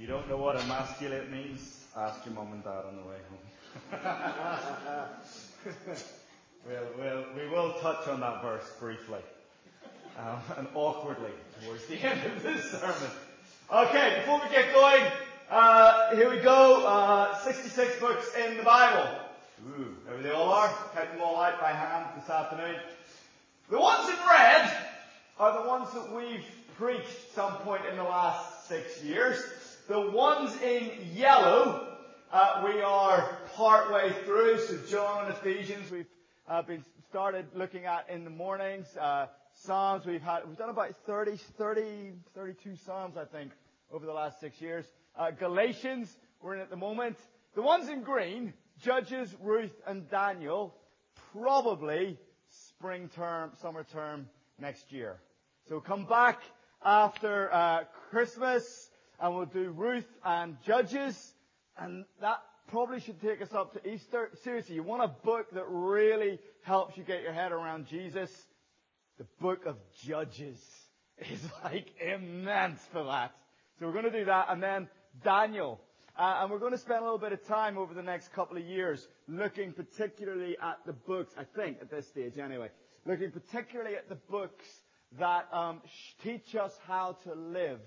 you don't know what emasculate means, ask your mum and dad on the way home. we'll, we'll, we will touch on that verse briefly um, and awkwardly towards the end of this sermon. Okay, before we get going, uh, here we go. Uh, 66 books in the Bible. Ooh, there they all are. Count them all out by hand this afternoon. The ones in red are the ones that we've preached some point in the last six years. The ones in yellow, uh, we are part way through. So John and Ephesians, we've uh, been started looking at in the mornings. Uh, Psalms, we've had, we've done about 30, 30, 32 Psalms, I think, over the last six years. Uh, Galatians, we're in at the moment. The ones in green, Judges, Ruth, and Daniel, probably spring term, summer term next year. So come back after uh, Christmas, and we'll do Ruth and Judges, and that probably should take us up to Easter. Seriously, you want a book that really helps you get your head around Jesus? The book of Judges is like immense for that. So we're going to do that, and then Daniel. Uh, and we're going to spend a little bit of time over the next couple of years looking particularly at the books, I think at this stage anyway, looking particularly at the books that um, teach us how to live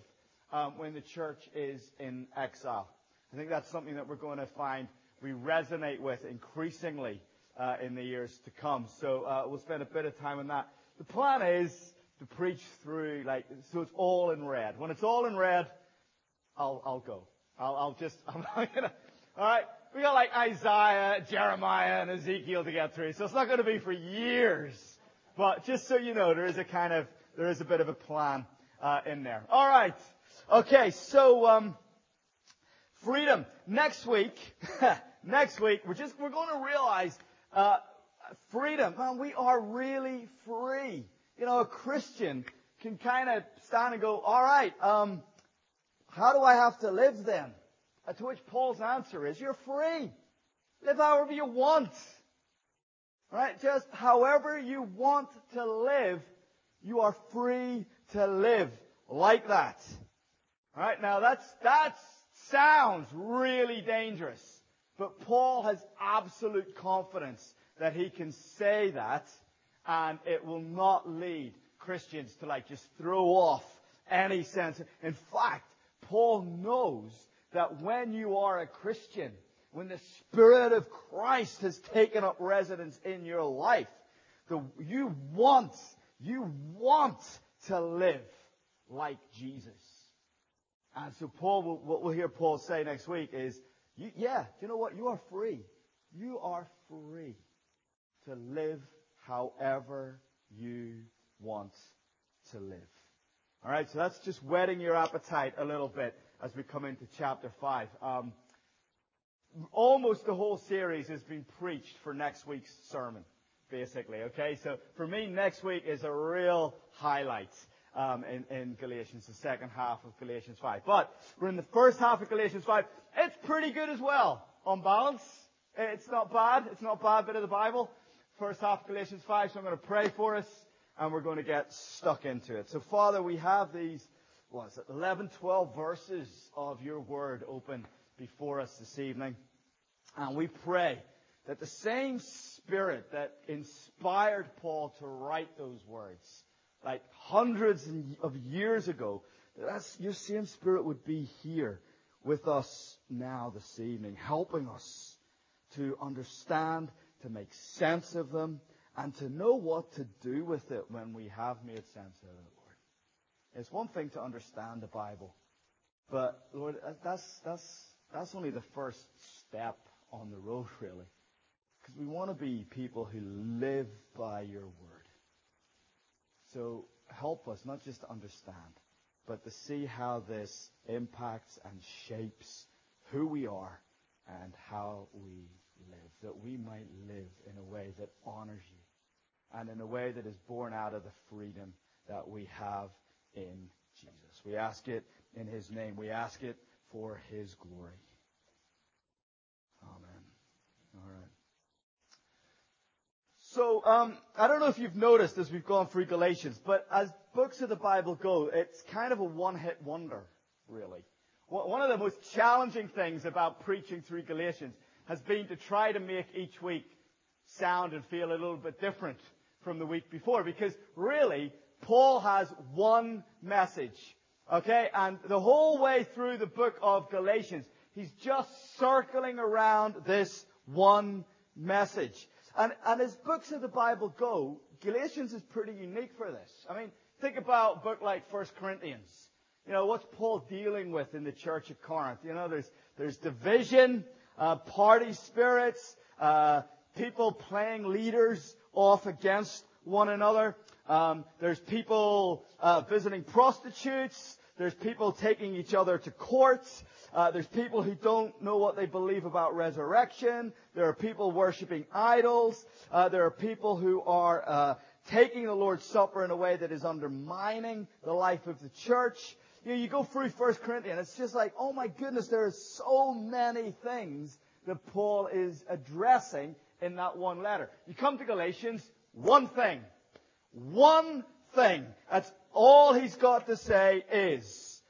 um, when the church is in exile. I think that's something that we're going to find we resonate with increasingly uh, in the years to come. So uh, we'll spend a bit of time on that. The plan is to preach through, like, so it's all in red. When it's all in red, I'll, I'll go. I'll, I'll just, I'm not gonna, alright, we got like Isaiah, Jeremiah, and Ezekiel to get through, so it's not gonna be for years. But just so you know, there is a kind of, there is a bit of a plan, uh, in there. Alright. Okay, so, um, freedom. Next week, next week, we're just, we're going to realize, uh, freedom. Man, we are really free. You know, a Christian can kind of stand and go, alright, um, how do I have to live then? Uh, to which Paul's answer is, you're free. Live however you want. Right? Just however you want to live, you are free to live like that. Right? Now that's, that sounds really dangerous. But Paul has absolute confidence that he can say that and it will not lead Christians to like just throw off any sense. In fact, Paul knows that when you are a Christian, when the Spirit of Christ has taken up residence in your life, the, you want, you want to live like Jesus. And so Paul, what we'll hear Paul say next week is, yeah, you know what? You are free. You are free to live however you want to live. Alright, so that's just whetting your appetite a little bit as we come into chapter 5. Um, almost the whole series has been preached for next week's sermon, basically. Okay, so for me, next week is a real highlight um, in, in Galatians, the second half of Galatians 5. But we're in the first half of Galatians 5. It's pretty good as well, on balance. It's not bad. It's not bad bit of the Bible. First half of Galatians 5, so I'm going to pray for us and we're going to get stuck into it. So Father, we have these, what is it, 11, 12 verses of your word open before us this evening. And we pray that the same spirit that inspired Paul to write those words, like hundreds of years ago, that your same spirit would be here with us now this evening, helping us to understand, to make sense of them, and to know what to do with it when we have made sense of it, Lord. It's one thing to understand the Bible, but Lord, uh, that's, that's, that's only the first step on the road, really. Because we want to be people who live by your word. So help us not just to understand, but to see how this impacts and shapes who we are and how we live, that we might live in a way that honors you and in a way that is born out of the freedom that we have in Jesus. We ask it in His name. We ask it for His glory. Amen. All right. So, um, I don't know if you've noticed as we've gone through Galatians, but as books of the Bible go, it's kind of a one-hit wonder, really. One of the most challenging things about preaching through Galatians has been to try to make each week sound and feel a little bit different from the week before because really Paul has one message. Okay? And the whole way through the book of Galatians, he's just circling around this one message. And, and as books of the Bible go, Galatians is pretty unique for this. I mean, think about a book like 1 Corinthians. You know, what's Paul dealing with in the church of Corinth? You know, there's, there's division, uh, party spirits, uh, people playing leaders off against one another. Um, there's people uh, visiting prostitutes. There's people taking each other to courts. Uh, there's people who don't know what they believe about resurrection. There are people worshiping idols. Uh, there are people who are uh, taking the Lord's Supper in a way that is undermining the life of the church. You, know, you go through First Corinthians, it's just like, oh my goodness, there are so many things that Paul is addressing in that one letter. You come to Galatians, one thing. One thing. That's all he's got to say is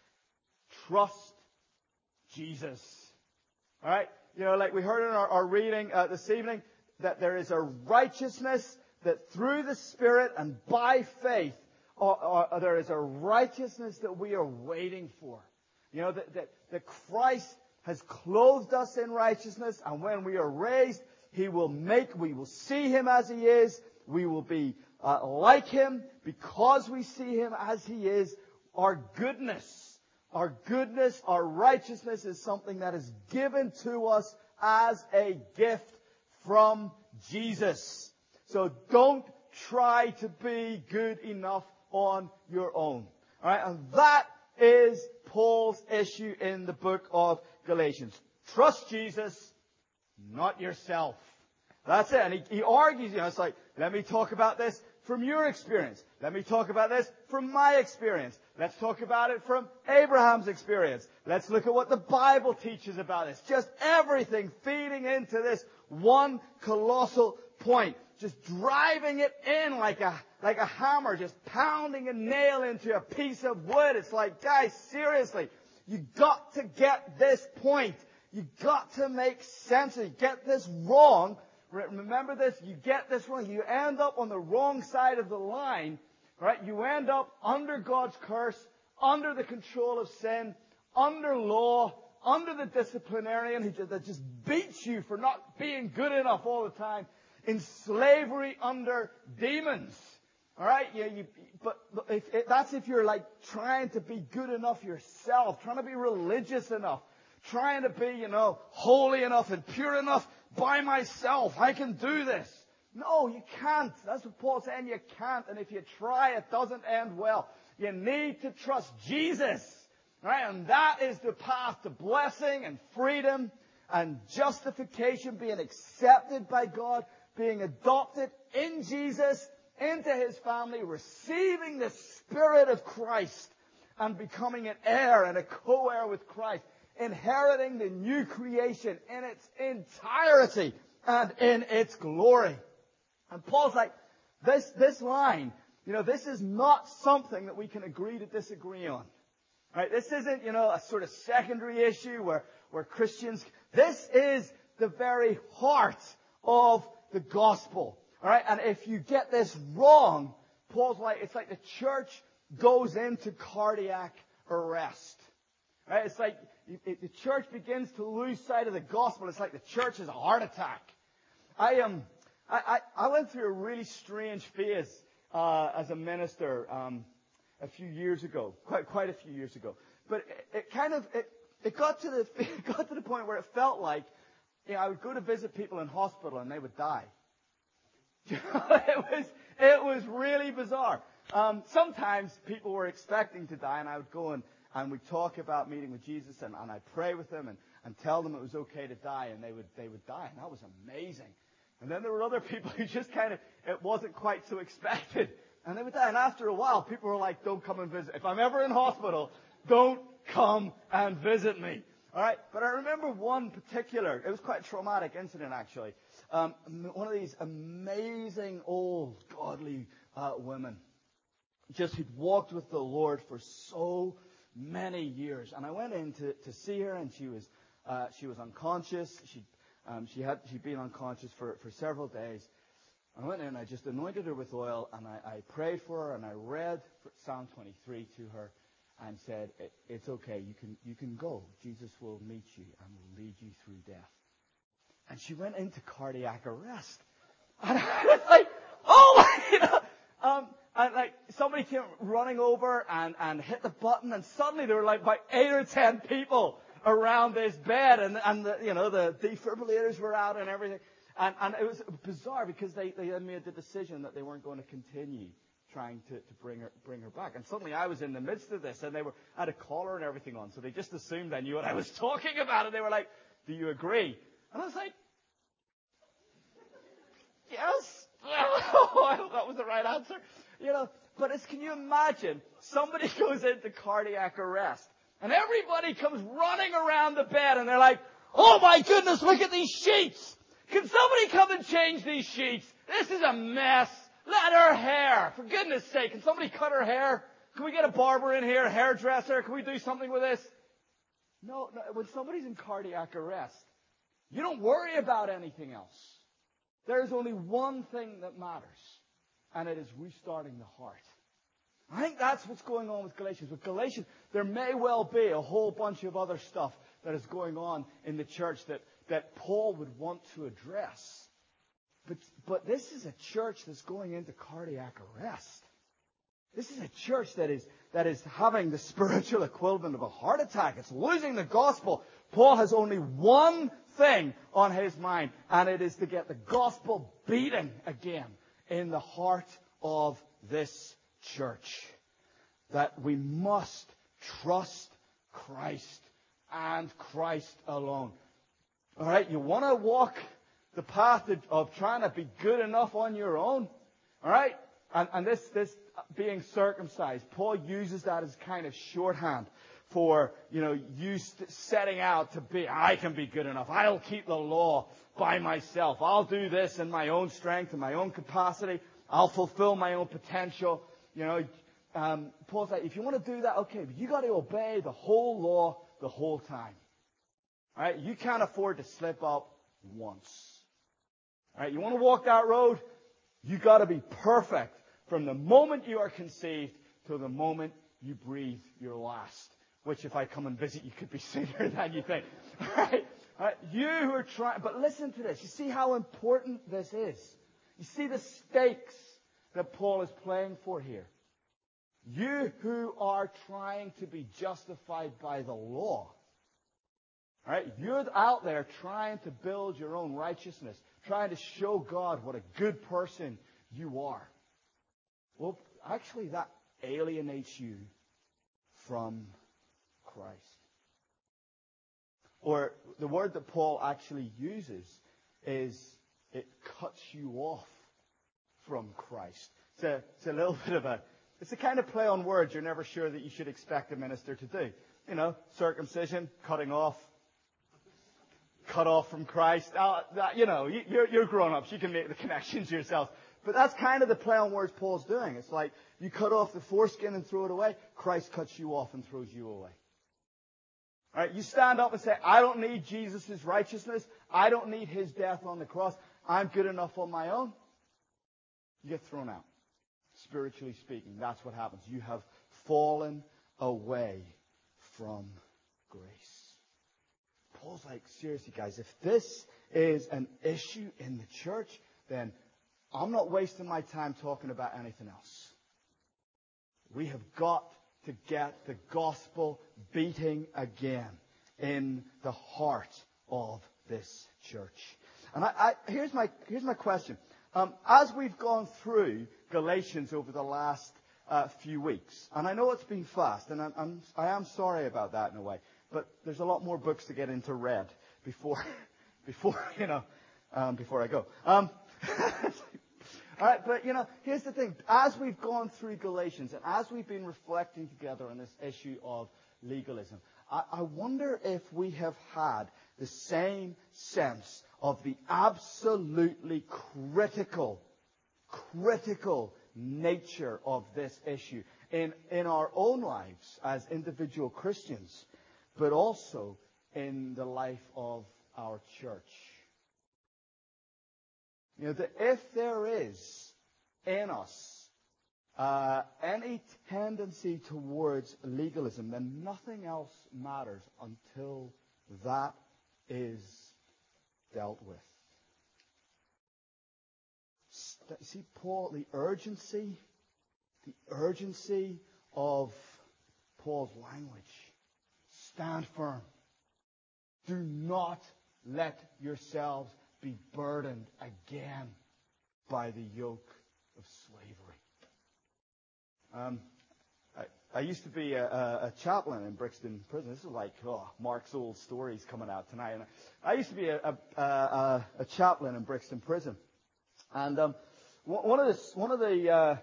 trust Jesus. Alright? You know, like we heard in our, our reading uh, this evening, that there is a righteousness that through the Spirit and by faith, uh, uh, there is a righteousness that we are waiting for. You know, that, that, that Christ has clothed us in righteousness, and when we are raised, He will make, we will see Him as He is, we will be uh, like Him because we see Him as He is. Our goodness, our goodness, our righteousness is something that is given to us as a gift from Jesus. So don't try to be good enough on your own. Alright, and that is Paul's issue in the book of Galatians. Trust Jesus, not yourself. That's it. And he, he argues, you know, it's like, let me talk about this from your experience. Let me talk about this from my experience. Let's talk about it from Abraham's experience. Let's look at what the Bible teaches about this. Just everything feeding into this one colossal point. Just driving it in like a, like a hammer, just pounding a nail into a piece of wood. It's like, guys, seriously, you got to get this point. You got to make sense of it. Get this wrong Remember this, you get this wrong. You end up on the wrong side of the line, right? You end up under God's curse, under the control of sin, under law, under the disciplinarian that just beats you for not being good enough all the time, in slavery under demons. All right, yeah, you, but if, if, that's if you're like trying to be good enough yourself, trying to be religious enough, trying to be, you know, holy enough and pure enough by myself. I can do this. No, you can't. That's what Paul's saying. You can't. And if you try, it doesn't end well. You need to trust Jesus. Right? And that is the path to blessing and freedom and justification, being accepted by God, being adopted in Jesus, into His family, receiving the Spirit of Christ and becoming an heir and a co-heir with Christ inheriting the new creation in its entirety and in its glory. And Paul's like, this, this line, you know, this is not something that we can agree to disagree on. Right? This isn't, you know, a sort of secondary issue where, where Christians, this is the very heart of the gospel. Alright? And if you get this wrong, Paul's like, it's like the church goes into cardiac arrest. Right? It's like the church begins to lose sight of the gospel. It's like the church has a heart attack. I um, I, I, I went through a really strange phase uh, as a minister um, a few years ago, quite quite a few years ago. But it, it kind of it, it got to the it got to the point where it felt like you know, I would go to visit people in hospital and they would die. it was it was really bizarre. Um, sometimes people were expecting to die, and I would go and and we talk about meeting with Jesus, and, and I pray with them and, and tell them it was okay to die, and they would they would die, and that was amazing. And then there were other people who just kind of it wasn't quite so expected, and they would die. And after a while, people were like, "Don't come and visit. If I'm ever in hospital, don't come and visit me." All right, but I remember one particular. It was quite a traumatic incident, actually. Um, one of these amazing old godly uh, women, just who'd walked with the Lord for so many years. And I went in to, to see her, and she was uh, she was unconscious. She um, she had she'd been unconscious for, for several days. I went in, and I just anointed her with oil, and I, I prayed for her, and I read Psalm 23 to her, and said, it, "It's okay. You can you can go. Jesus will meet you and will lead you through death." And she went into cardiac arrest. And I was like. Um, and like somebody came running over and, and hit the button, and suddenly there were like about eight or ten people around this bed, and and the, you know the defibrillators were out and everything, and and it was bizarre because they they had made the decision that they weren't going to continue trying to, to bring her bring her back, and suddenly I was in the midst of this, and they were I had a collar and everything on, so they just assumed I knew what I was talking about, and they were like, "Do you agree?" And I was like, "Yes." I hope that was the right answer. You know, but it's, can you imagine somebody goes into cardiac arrest and everybody comes running around the bed and they're like, oh my goodness, look at these sheets. Can somebody come and change these sheets? This is a mess. Let her hair. For goodness sake, can somebody cut her hair? Can we get a barber in here, a hairdresser? Can we do something with this? No, no, when somebody's in cardiac arrest, you don't worry about anything else. There is only one thing that matters and it is restarting the heart. I think that's what's going on with Galatians. With Galatians, there may well be a whole bunch of other stuff that is going on in the church that, that Paul would want to address. But, but this is a church that's going into cardiac arrest. This is a church that is, that is having the spiritual equivalent of a heart attack. It's losing the gospel. Paul has only one thing on his mind, and it is to get the gospel beating again in the heart of this church. That we must trust Christ and Christ alone. Alright, you want to walk the path of trying to be good enough on your own? Alright? And, and this, this being circumcised, Paul uses that as kind of shorthand for, you know, you setting out to be, I can be good enough. I'll keep the law by myself. I'll do this in my own strength and my own capacity. I'll fulfill my own potential. You know, um, Paul's like, if you want to do that, okay, but you got to obey the whole law the whole time. All right, you can't afford to slip up once. All right, you want to walk that road? You got to be perfect from the moment you are conceived to the moment you breathe your last. Which, if I come and visit, you could be sooner than you think. Right. Right, you who are trying, but listen to this. You see how important this is. You see the stakes that Paul is playing for here. You who are trying to be justified by the law. Right? You're out there trying to build your own righteousness, trying to show God what a good person you are. Well, actually, that alienates you from Christ. Or the word that Paul actually uses is it cuts you off from Christ. It's a, it's a little bit of a, it's a kind of play on words you're never sure that you should expect a minister to do. You know, circumcision, cutting off, cut off from Christ. Uh, that, you know, you're, you're grown-ups. You can make the connections yourself. But that's kind of the play on words Paul's doing. It's like you cut off the foreskin and throw it away. Christ cuts you off and throws you away. Right? You stand up and say, I don't need Jesus' righteousness. I don't need his death on the cross. I'm good enough on my own. You get thrown out. Spiritually speaking, that's what happens. You have fallen away from grace. Paul's like, seriously, guys, if this is an issue in the church, then I'm not wasting my time talking about anything else. We have got to get the gospel beating again in the heart of this church. And I, I, here's my here's my question. Um, as we've gone through Galatians over the last uh, few weeks, and I know it's been fast, and I'm, I'm I am sorry about that in a way, but there's a lot more books to get into read before before you know um, before I go. Um, All right, but you know, here's the thing. As we've gone through Galatians and as we've been reflecting together on this issue of legalism, I, I wonder if we have had the same sense of the absolutely critical, critical nature of this issue in, in our own lives as individual Christians, but also in the life of our church. You know, that if there is in us uh, any tendency towards legalism, then nothing else matters until that is dealt with. See, Paul, the urgency, the urgency of Paul's language. Stand firm. Do not let yourselves be burdened again by the yoke of slavery. Um, I, I, used to be a, a, a, chaplain in Brixton Prison. This is like oh, Mark's old stories coming out tonight. And I used to be a, a chaplain in Brixton Prison, and um, one of the one of the uh,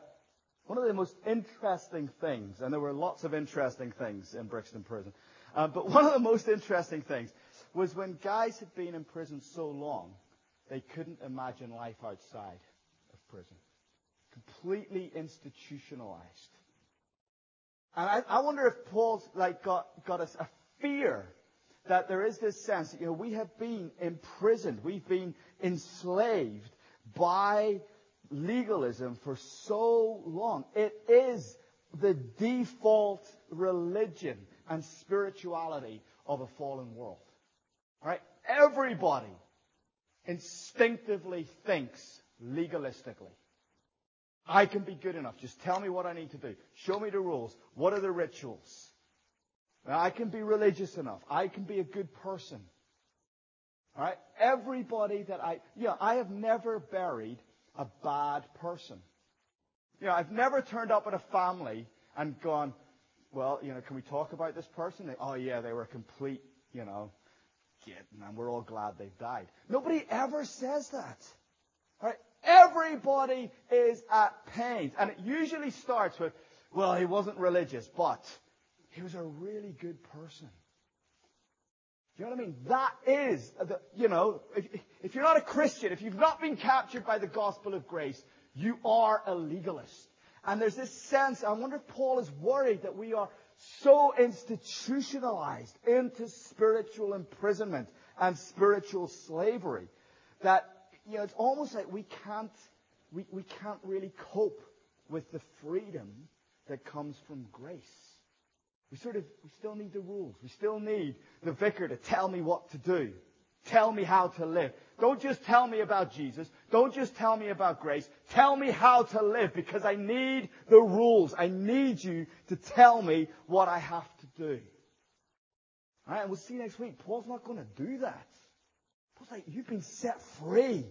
one of the most interesting things, and there were lots of interesting things in Brixton Prison, uh, but one of the most interesting things was when guys had been in prison so long they couldn't imagine life outside of prison. Completely institutionalized. And I, I wonder if Paul's like got, got us a fear that there is this sense that, you know, we have been imprisoned, we've been enslaved by legalism for so long. It is the default religion and spirituality of a fallen world. Right? Everybody instinctively thinks legalistically. I can be good enough. Just tell me what I need to do. Show me the rules. What are the rituals? I can be religious enough. I can be a good person. All right? Everybody that I, yeah, you know, I have never buried a bad person. You know, I've never turned up at a family and gone, well, you know, can we talk about this person? They, oh yeah, they were a complete, you know, and we're all glad they've died. Nobody ever says that. Right? Everybody is at pains. And it usually starts with, well, he wasn't religious, but he was a really good person. You know what I mean? That is, the, you know, if, if you're not a Christian, if you've not been captured by the gospel of grace, you are a legalist. And there's this sense, I wonder if Paul is worried that we are so institutionalized into spiritual imprisonment and spiritual slavery that you know it's almost like we can't we, we can't really cope with the freedom that comes from grace. We sort of we still need the rules. We still need the vicar to tell me what to do. Tell me how to live. Don't just tell me about Jesus. Don't just tell me about grace. Tell me how to live because I need the rules. I need you to tell me what I have to do. Alright, and we'll see next week. Paul's not going to do that. Paul's like, you've been set free.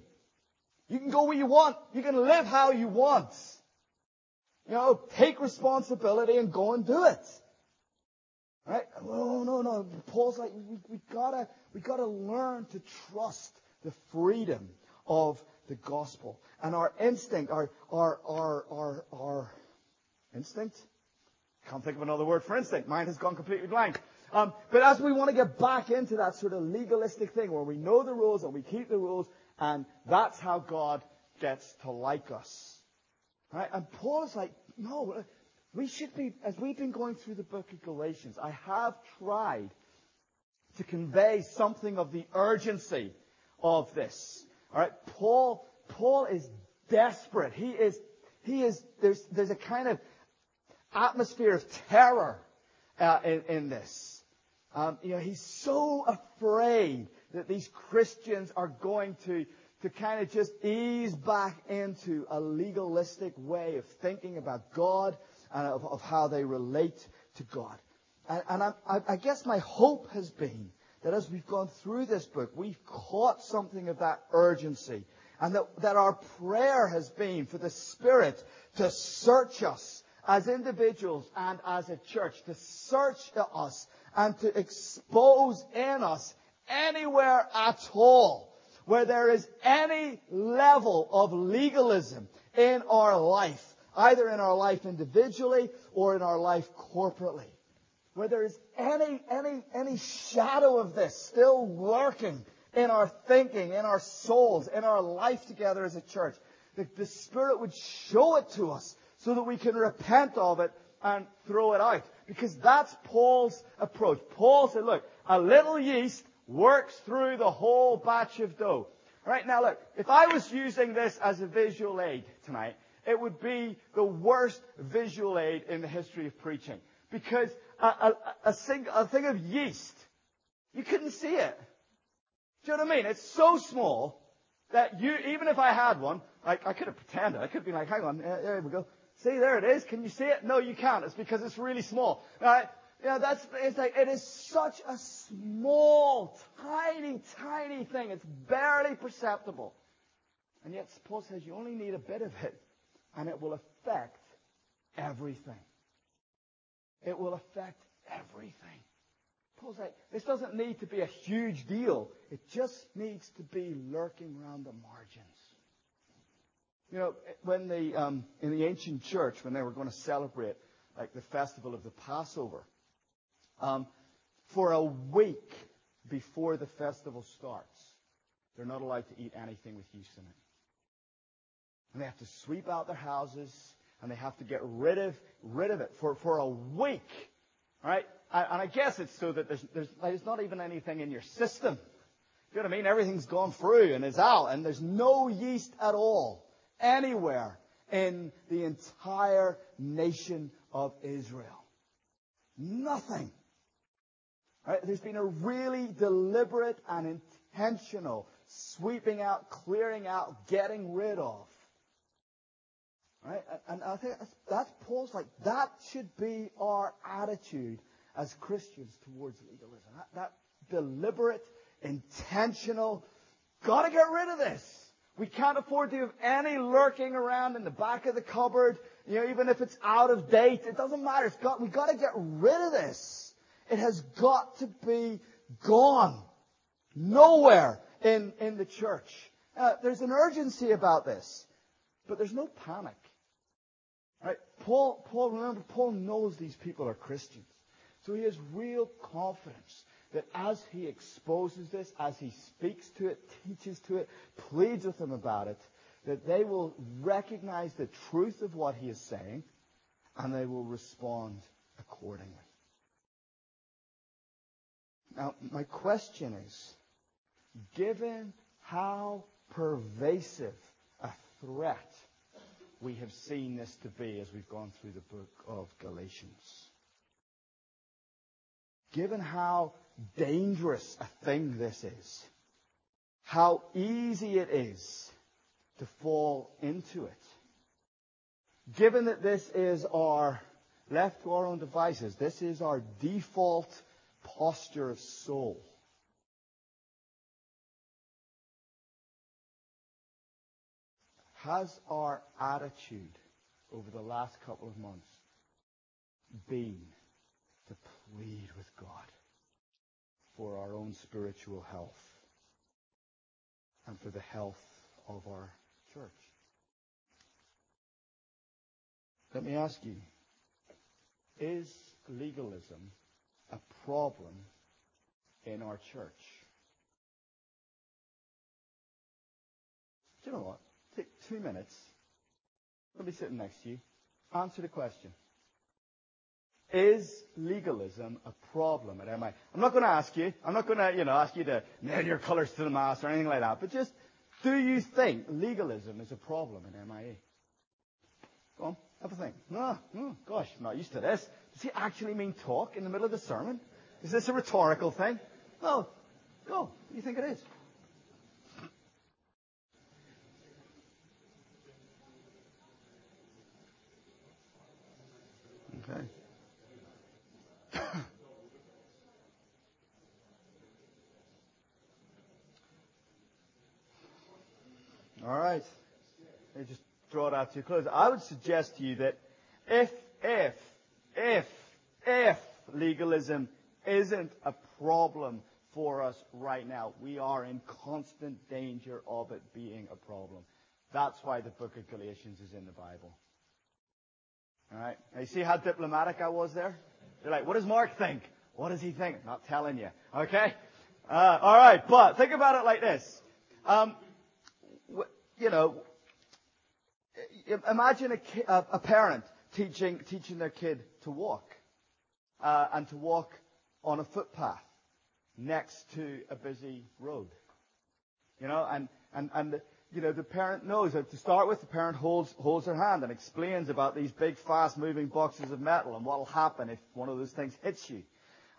You can go where you want. You can live how you want. You know, take responsibility and go and do it. Right? Oh, no, no. Paul's like, we, we gotta, we gotta learn to trust the freedom of the gospel. And our instinct, our, our, our, our, our instinct? Can't think of another word for instinct. Mine has gone completely blank. Um, but as we want to get back into that sort of legalistic thing where we know the rules and we keep the rules, and that's how God gets to like us. Right? And Paul is like, no, we should be, as we've been going through the book of Galatians, I have tried to convey something of the urgency of this. Alright? Paul, Paul is desperate. He is, he is, there's, there's a kind of atmosphere of terror uh, in, in, this. Um, you know, he's so afraid that these Christians are going to, to kind of just ease back into a legalistic way of thinking about God and of, of how they relate to God. And, and I, I guess my hope has been that as we've gone through this book, we've caught something of that urgency. And that, that our prayer has been for the Spirit to search us as individuals and as a church, to search us and to expose in us anywhere at all where there is any level of legalism in our life either in our life individually or in our life corporately. Where there is any, any, any shadow of this still lurking in our thinking, in our souls, in our life together as a church, that the Spirit would show it to us so that we can repent of it and throw it out. Because that's Paul's approach. Paul said, look, a little yeast works through the whole batch of dough. Right now look, if I was using this as a visual aid tonight, it would be the worst visual aid in the history of preaching. Because a, a, a, thing, a thing of yeast, you couldn't see it. Do you know what I mean? It's so small that you, even if I had one, like I could have pretended. I could have been like, hang on, there we go. See, there it is. Can you see it? No, you can't. It's because it's really small. Right? Yeah, that's, it's like, it is such a small, tiny, tiny thing. It's barely perceptible. And yet, Paul says you only need a bit of it, and it will affect everything. It will affect everything. Paul's like, this doesn't need to be a huge deal. It just needs to be lurking around the margins. You know, when the, um, in the ancient church, when they were going to celebrate like the festival of the Passover, um, for a week before the festival starts, they're not allowed to eat anything with yeast in it. And they have to sweep out their houses and they have to get rid of, rid of it for, for a week. Right? And I guess it's so that there's, there's, there's not even anything in your system. You know what I mean? Everything's gone through and is out and there's no yeast at all anywhere in the entire nation of Israel. Nothing. Right? There's been a really deliberate and intentional sweeping out, clearing out, getting rid of. Right? And I think that's, that's Paul's like, that should be our attitude as Christians towards legalism. That, that deliberate, intentional, gotta get rid of this. We can't afford to have any lurking around in the back of the cupboard. You know, even if it's out of date, it doesn't matter. It's got, we've got to get rid of this. It has got to be gone. Nowhere in, in the church. Uh, there's an urgency about this. But there's no panic. Right? Paul, Paul, remember, Paul knows these people are Christians. So he has real confidence that as he exposes this, as he speaks to it, teaches to it, pleads with them about it, that they will recognize the truth of what he is saying and they will respond accordingly. Now, my question is, given how pervasive a threat we have seen this to be as we've gone through the book of Galatians, given how dangerous a thing this is, how easy it is to fall into it, given that this is our, left to our own devices, this is our default posture of soul. Has our attitude over the last couple of months been to plead with God for our own spiritual health and for the health of our church? Let me ask you, is legalism a problem in our church. Do you know what? Take two minutes. I'll be sitting next to you. Answer the question. Is legalism a problem at MI? I'm not going to ask you. I'm not going to, you know, ask you to nail your colors to the mast or anything like that. But just, do you think legalism is a problem in MIE? Go on, have a think. No, oh, gosh, I'm not used to this. Does he actually mean talk in the middle of the sermon? Is this a rhetorical thing? No. Go. You think it is? Right. Me just draw it out to a close. I would suggest to you that if, if, if, if legalism isn't a problem for us right now, we are in constant danger of it being a problem. That's why the book of Galatians is in the Bible. Alright? Now you see how diplomatic I was there? You're like, what does Mark think? What does he think? Not telling you. Okay? Uh, alright, but think about it like this. Um, you know, imagine a, parent teaching, teaching their kid to walk, uh, and to walk on a footpath next to a busy road. You know, and, you know, the parent knows that to start with, the parent holds, holds their hand and explains about these big, fast moving boxes of metal and what will happen if one of those things hits you.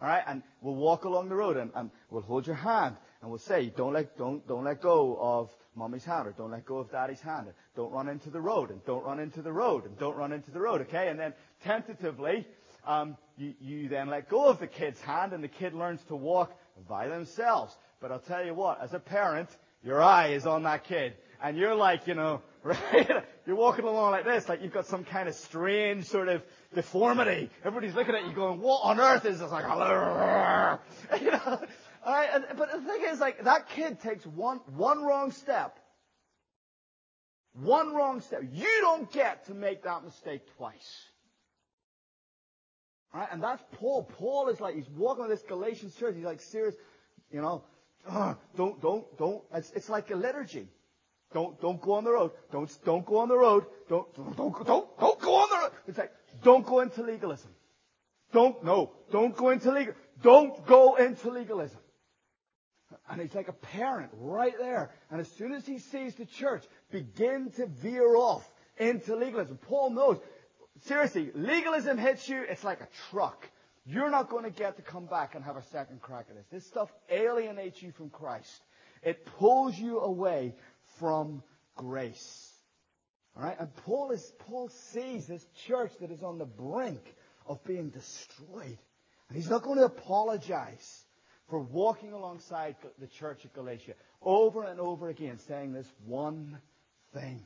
Alright, and we'll walk along the road and, and we'll hold your hand and we'll say, don't let, don't, don't let go of mommy's hand or don't let go of daddy's hand. And don't run into the road and don't run into the road and don't run into the road, okay? And then tentatively, um, you, you then let go of the kid's hand and the kid learns to walk by themselves. But I'll tell you what, as a parent, your eye is on that kid. And you're like, you know, right? You're walking along like this, like you've got some kind of strange sort of deformity. Everybody's looking at you going, what on earth is this? Like, you know? Alright, but the thing is, like, that kid takes one, one wrong step. One wrong step. You don't get to make that mistake twice. Right? And that's Paul. Paul is like, he's walking on this Galatians church. He's like, serious, you know, don't, don't, don't. It's, it's like a liturgy. Don't, don't go on the road. Don't, don't go on the road. Don't, don't, don't, don't, don't go on the road. It's like, don't go into legalism. Don't, no, don't go into legal, don't go into legalism. And he's like a parent right there. And as soon as he sees the church begin to veer off into legalism, Paul knows, seriously, legalism hits you, it's like a truck. You're not going to get to come back and have a second crack at this. This stuff alienates you from Christ. It pulls you away from grace. Alright? And Paul is, Paul sees this church that is on the brink of being destroyed. And he's not going to apologize for walking alongside the church of Galatia over and over again saying this one thing.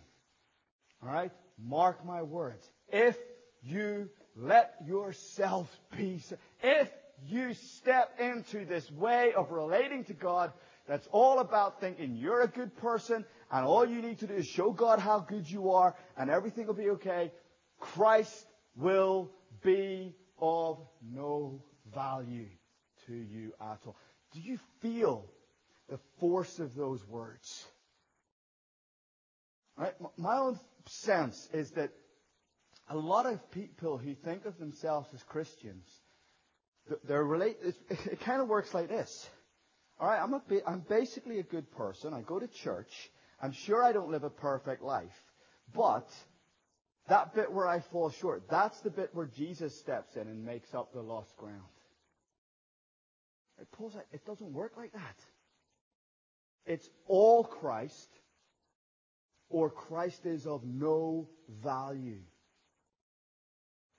Alright? Mark my words. If you let yourself be, if you step into this way of relating to God that's all about thinking you're a good person and all you need to do is show God how good you are and everything will be okay, Christ will be of no value to you at all. Do you feel the force of those words? Right? My own sense is that a lot of people who think of themselves as Christians, they're relate, it kind of works like this. All right, I'm, a, I'm basically a good person. I go to church. I'm sure I don't live a perfect life. But that bit where I fall short, that's the bit where Jesus steps in and makes up the lost ground. It pulls out. It doesn't work like that. It's all Christ, or Christ is of no value.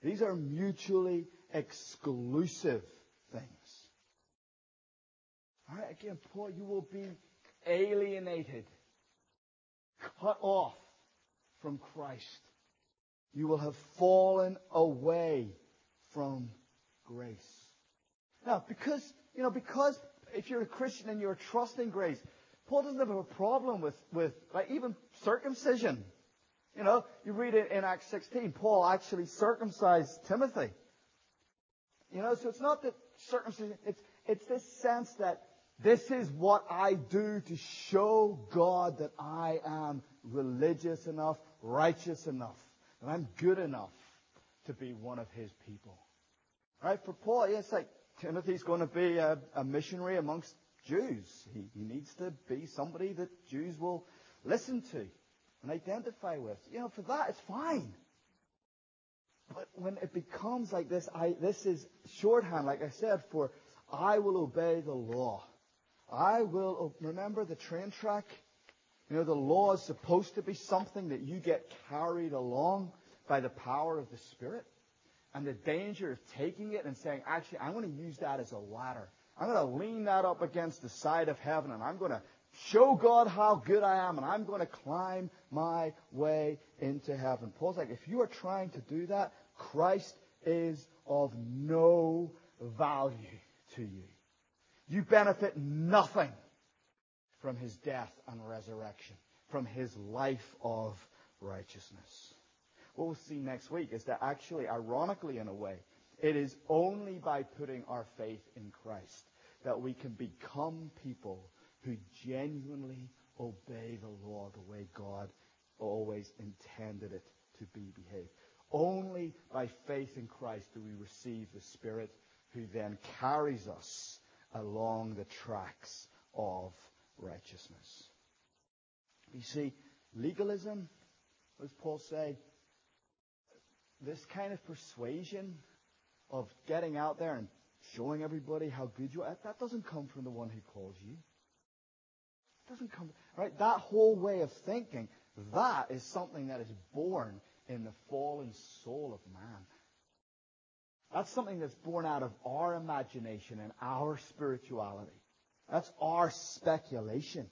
These are mutually exclusive things. All right, again, Paul, you will be alienated, cut off from Christ. You will have fallen away from grace. Now, because, you know, because if you're a Christian and you're trusting grace, Paul doesn't have a problem with, with like even circumcision. You know, you read it in Acts 16, Paul actually circumcised Timothy. You know, so it's not that circumcision, it's, it's this sense that this is what I do to show God that I am religious enough, righteous enough, that I'm good enough to be one of his people. Right? For Paul, it's like Timothy's going to be a, a missionary amongst Jews. He, he needs to be somebody that Jews will listen to and identify with. You know, for that, it's fine. But when it becomes like this, I, this is shorthand, like I said, for I will obey the law. I will, remember the train track? You know, the law is supposed to be something that you get carried along by the power of the Spirit. And the danger of taking it and saying, actually, I'm going to use that as a ladder. I'm going to lean that up against the side of heaven and I'm going to show God how good I am and I'm going to climb my way into heaven. Paul's like, if you are trying to do that, Christ is of no value to you. You benefit nothing from his death and resurrection, from his life of righteousness. We'll see next week is that actually, ironically in a way, it is only by putting our faith in Christ that we can become people who genuinely obey the law the way God always intended it to be behaved. Only by faith in Christ do we receive the Spirit who then carries us along the tracks of righteousness. You see, legalism, as Paul say, this kind of persuasion of getting out there and showing everybody how good you are, that doesn't come from the one who calls you. It doesn't come, right? That whole way of thinking, that is something that is born in the fallen soul of man. That's something that's born out of our imagination and our spirituality. That's our speculation.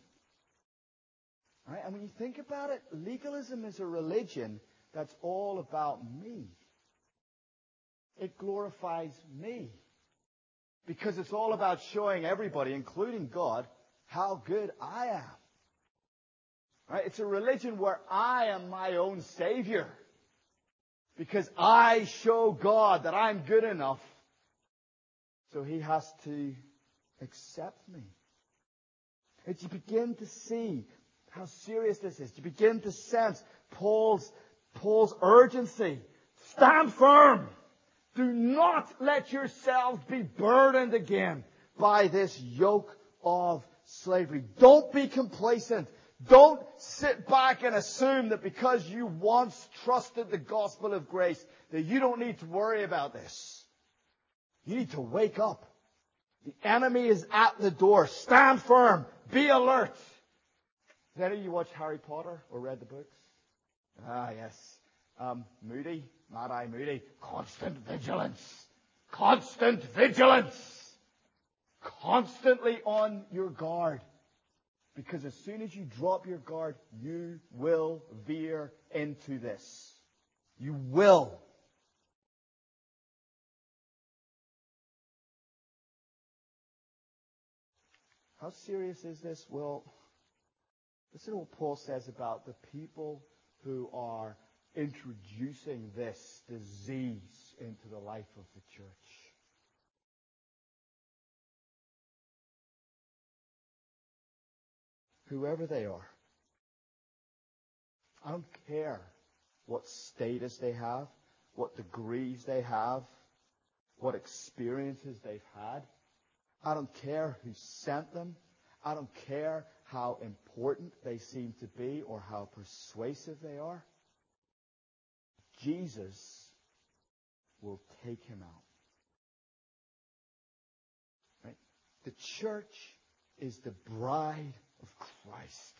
Right? And when you think about it, legalism is a religion that's all about me. It glorifies me. Because it's all about showing everybody, including God, how good I am. Right? It's a religion where I am my own savior. Because I show God that I'm good enough. So he has to accept me. And you begin to see how serious this is. You begin to sense Paul's, Paul's urgency. Stand firm. Do not let yourselves be burdened again by this yoke of slavery. Don't be complacent. Don't sit back and assume that because you once trusted the gospel of grace that you don't need to worry about this. You need to wake up. The enemy is at the door. Stand firm. Be alert. Has any of you watched Harry Potter or read the books? Ah, yes. Um, Moody, Mad Eye Moody. Constant vigilance. Constant vigilance. Constantly on your guard. Because as soon as you drop your guard, you will veer into this. You will. How serious is this? Well, listen to what Paul says about the people who are introducing this disease into the life of the church. Whoever they are. I don't care what status they have, what degrees they have, what experiences they've had. I don't care who sent them. I don't care how important they seem to be or how persuasive they are. Jesus will take him out. Right? The church is the bride of Christ.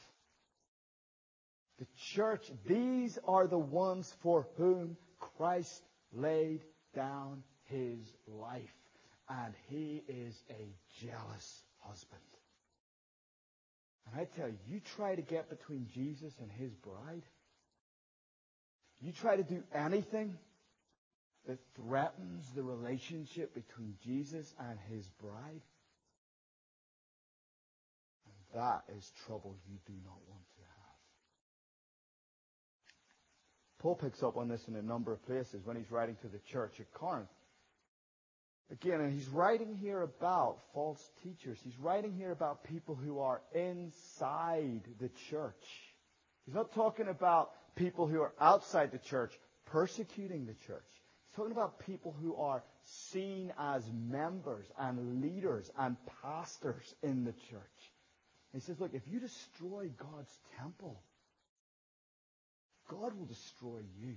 The church, these are the ones for whom Christ laid down his life. And he is a jealous husband. And I tell you, you try to get between Jesus and his bride, you try to do anything that threatens the relationship between Jesus and his bride, and that is trouble you do not want to have. Paul picks up on this in a number of places when he's writing to the church at Corinth. Again, and he's writing here about false teachers. He's writing here about people who are inside the church. He's not talking about people who are outside the church persecuting the church. He's talking about people who are seen as members and leaders and pastors in the church. He says, look, if you destroy God's temple, God will destroy you.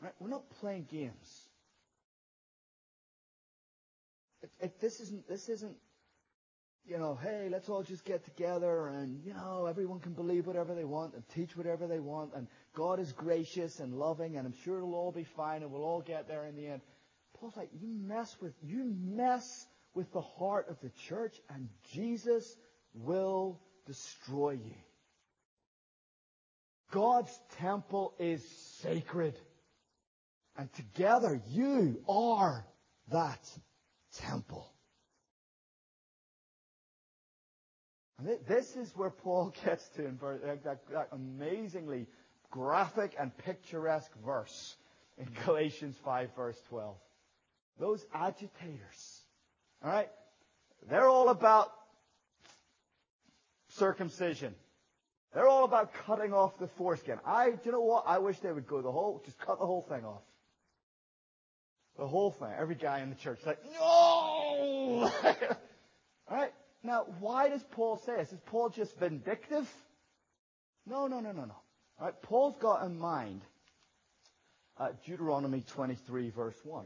Right? We're not playing games. If, if this isn't this isn't you know, hey, let's all just get together and, you know, everyone can believe whatever they want and teach whatever they want and God is gracious and loving and I'm sure it'll all be fine and we'll all get there in the end. Paul's like, you mess with, you mess with the heart of the church and Jesus will destroy you. God's temple is sacred. And together you are that temple. This is where Paul gets to in that, that amazingly graphic and picturesque verse in Galatians 5 verse 12. Those agitators, alright, they're all about circumcision. They're all about cutting off the foreskin. I, do you know what? I wish they would go the whole, just cut the whole thing off. The whole thing. Every guy in the church is like, no! right? Now, why does Paul say this? Is Paul just vindictive? No, no, no, no, no. Right? Paul's got in mind uh, Deuteronomy 23 verse 1.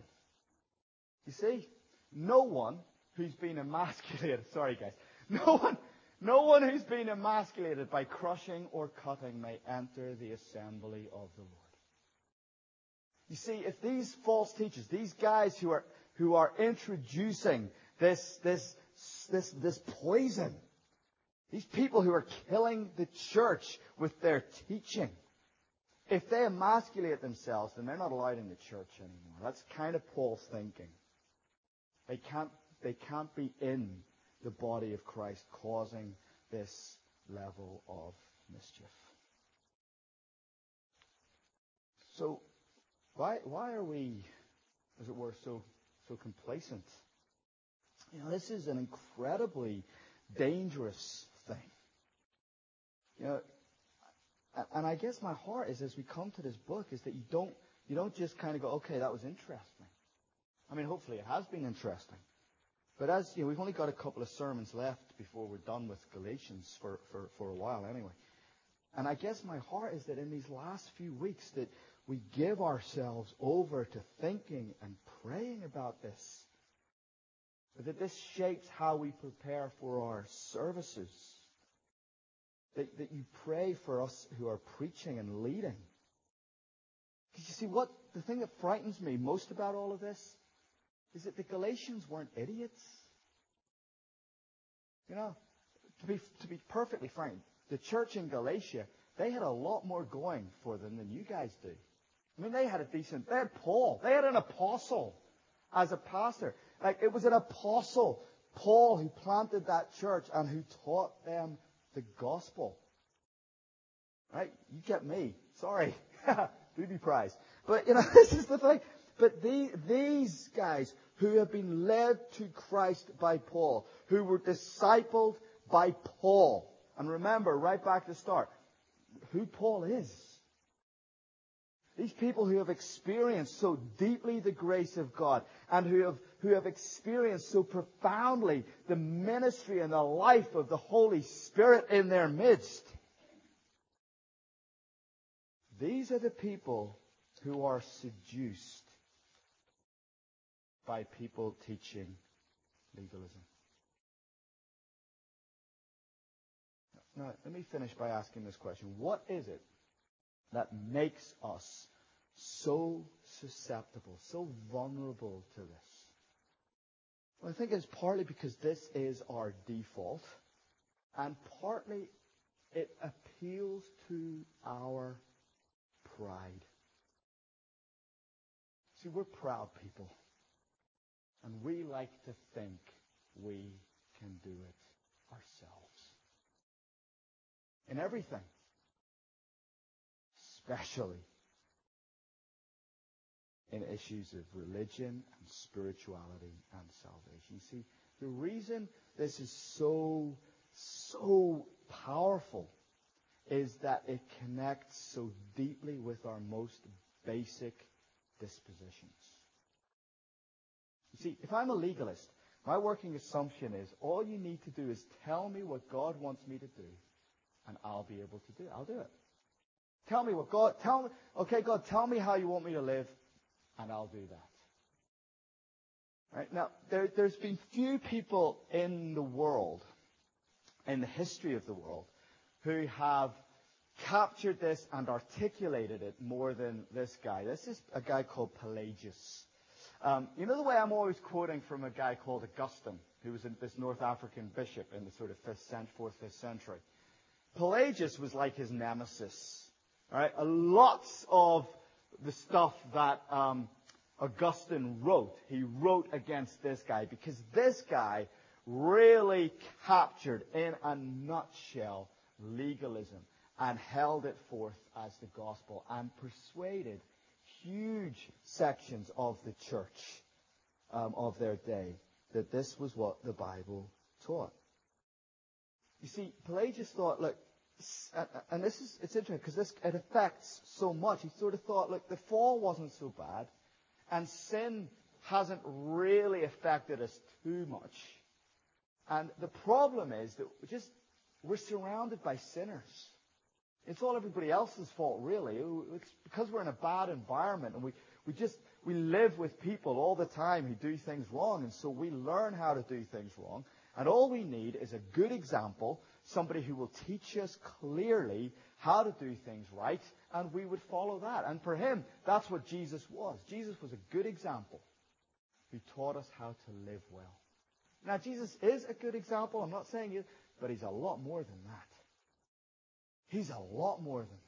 You see, no one who's been emasculated, sorry guys, no one, no one who's been emasculated by crushing or cutting may enter the assembly of the Lord. You see, if these false teachers, these guys who are, who are introducing this, this, this, this poison, these people who are killing the church with their teaching, if they emasculate themselves, then they're not allowed in the church anymore. That's kind of Paul's thinking. They can't, they can't be in the body of Christ causing this level of mischief. So, why, why are we, as it were, so, so complacent? You know, this is an incredibly dangerous thing. You know, and I guess my heart is as we come to this book is that you don't, you don't just kind of go, okay, that was interesting. I mean, hopefully it has been interesting. But as, you know, we've only got a couple of sermons left before we're done with Galatians for, for, for a while anyway. And I guess my heart is that in these last few weeks that we give ourselves over to thinking and praying about this. That this shapes how we prepare for our services. That, that you pray for us who are preaching and leading. Because you see, what the thing that frightens me most about all of this is that the Galatians weren't idiots. You know, to be, to be perfectly frank, the church in Galatia, they had a lot more going for them than you guys do. I mean, they had a decent, they had Paul, they had an apostle as a pastor. Like, it was an apostle, Paul, who planted that church and who taught them the gospel. Right? You get me. Sorry. Booby prize. But, you know, this is the thing. But the, these guys who have been led to Christ by Paul, who were discipled by Paul, and remember, right back to start, who Paul is. These people who have experienced so deeply the grace of God and who have, who have experienced so profoundly the ministry and the life of the Holy Spirit in their midst. These are the people who are seduced by people teaching legalism. Now, let me finish by asking this question. What is it that makes us so susceptible, so vulnerable to this? Well, I think it's partly because this is our default, and partly it appeals to our pride. See, we're proud people. And we like to think we can do it ourselves. In everything. Especially in issues of religion and spirituality and salvation. You see, the reason this is so, so powerful is that it connects so deeply with our most basic dispositions. You see, if I'm a legalist, my working assumption is all you need to do is tell me what God wants me to do, and I'll be able to do it. I'll do it. Tell me what God, tell me, okay, God, tell me how you want me to live, and I'll do that. Right? Now, there, there's been few people in the world, in the history of the world, who have captured this and articulated it more than this guy. This is a guy called Pelagius. Um, you know the way I'm always quoting from a guy called Augustine, who was this North African bishop in the sort of fifth, fourth, fifth century. Pelagius was like his nemesis. Right? Lots of the stuff that um, Augustine wrote, he wrote against this guy because this guy really captured in a nutshell legalism and held it forth as the gospel and persuaded huge sections of the church um, of their day that this was what the Bible taught. You see, Pelagius thought, look, Uh, uh, and this is, it's interesting because this, it affects so much. He sort of thought, look, the fall wasn't so bad, and sin hasn't really affected us too much. And the problem is that we just, we're surrounded by sinners. It's all everybody else's fault, really. It's because we're in a bad environment and we, we just, we live with people all the time who do things wrong. And so we learn how to do things wrong. And all we need is a good example, somebody who will teach us clearly how to do things right, and we would follow that. And for him, that's what Jesus was. Jesus was a good example who taught us how to live well. Now, Jesus is a good example. I'm not saying he but he's a lot more than that. He's a lot more than that.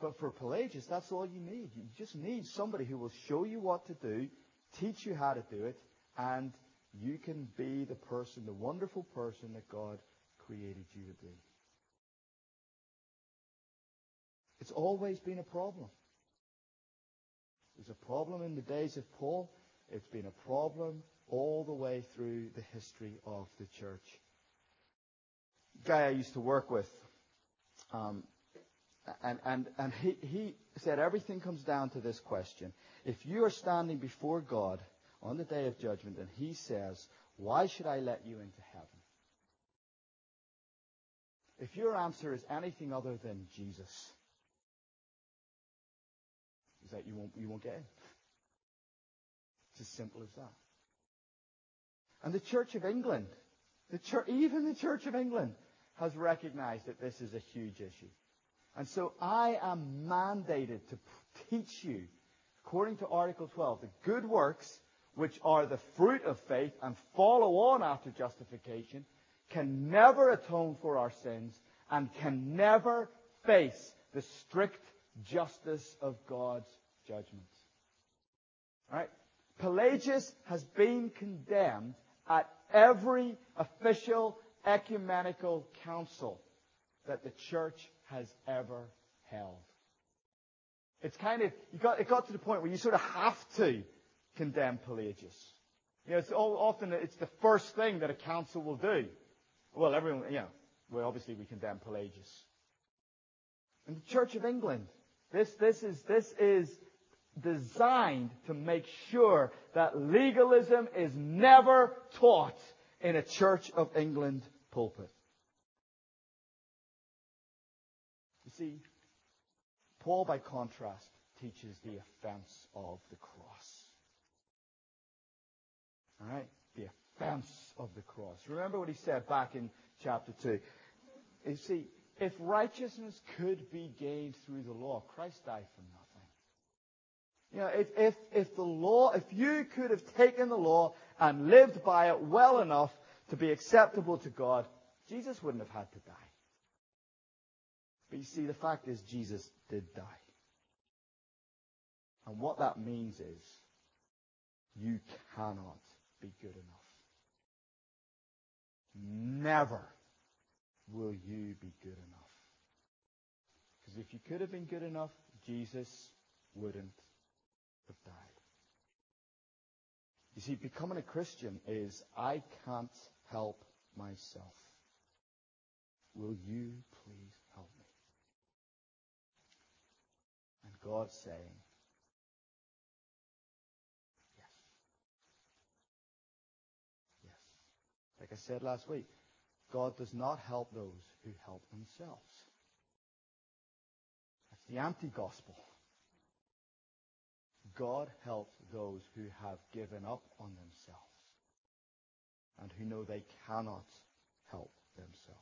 But for Pelagius, that's all you need. You just need somebody who will show you what to do, teach you how to do it, and you can be the person, the wonderful person that God created you to be. It's always been a problem. It was a problem in the days of Paul. It's been a problem all the way through the history of the church. Guy I used to work with, um, and, and, and he, he said everything comes down to this question. If you are standing before God on the day of judgment and he says, Why should I let you into heaven? If your answer is anything other than Jesus, is that you won't, you won't get in. It's as simple as that. And the Church of England, the church, even the Church of England, has recognized that this is a huge issue. And so I am mandated to teach you, according to Article 12, the good works which are the fruit of faith and follow on after justification, can never atone for our sins and can never face the strict justice of God's judgment. Right? Pelagius has been condemned at every official ecumenical council that the church has ever held. It's kind of, got, it got to the point where you sort of have to condemn Pelagius. You know, it's often it's the first thing that a council will do. Well, everyone, you know, well, obviously we condemn Pelagius. In the Church of England, this, this is, this is designed to make sure that legalism is never taught in a Church of England pulpit. You see, Paul, by contrast, teaches the offense of the cross. All right? The offense of the cross. Remember what he said back in chapter 2. You see, if righteousness could be gained through the law, Christ died for nothing. You know, if, if, if the law, if you could have taken the law and lived by it well enough to be acceptable to God, Jesus wouldn't have had to die. But you see, the fact is, Jesus did die. And what that means is, you cannot be good enough. Never will you be good enough. Because if you could have been good enough, Jesus wouldn't have died. You see, becoming a Christian is I can't help myself. Will you please help me? And God's saying, yes. Yes. Like I said last week, God does not help those who help themselves. That's the anti-gospel. God helps those who have given up on themselves and who know they cannot help themselves.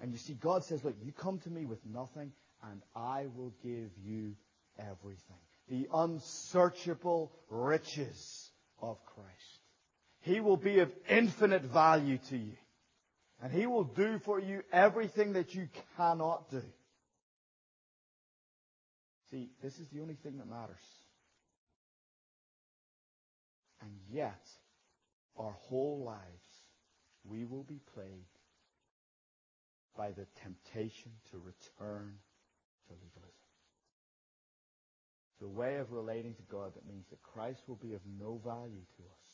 And you see, God says, look, you come to me with nothing and I will give you everything. The unsearchable riches of Christ. He will be of infinite value to you. And He will do for you everything that you cannot do. See, this is the only thing that matters. And yet, our whole lives, we will be plagued by the temptation to return to legalism. The way of relating to God that means that Christ will be of no value to us,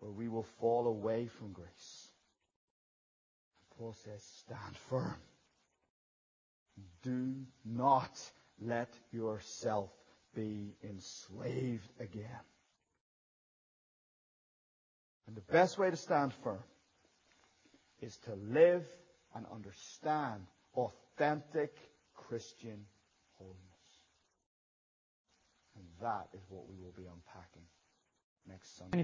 where we will fall away from grace. Paul says, stand firm. Do not let yourself be enslaved again. And the best way to stand firm is to live and understand authentic Christian holiness. And that is what we will be unpacking next Sunday.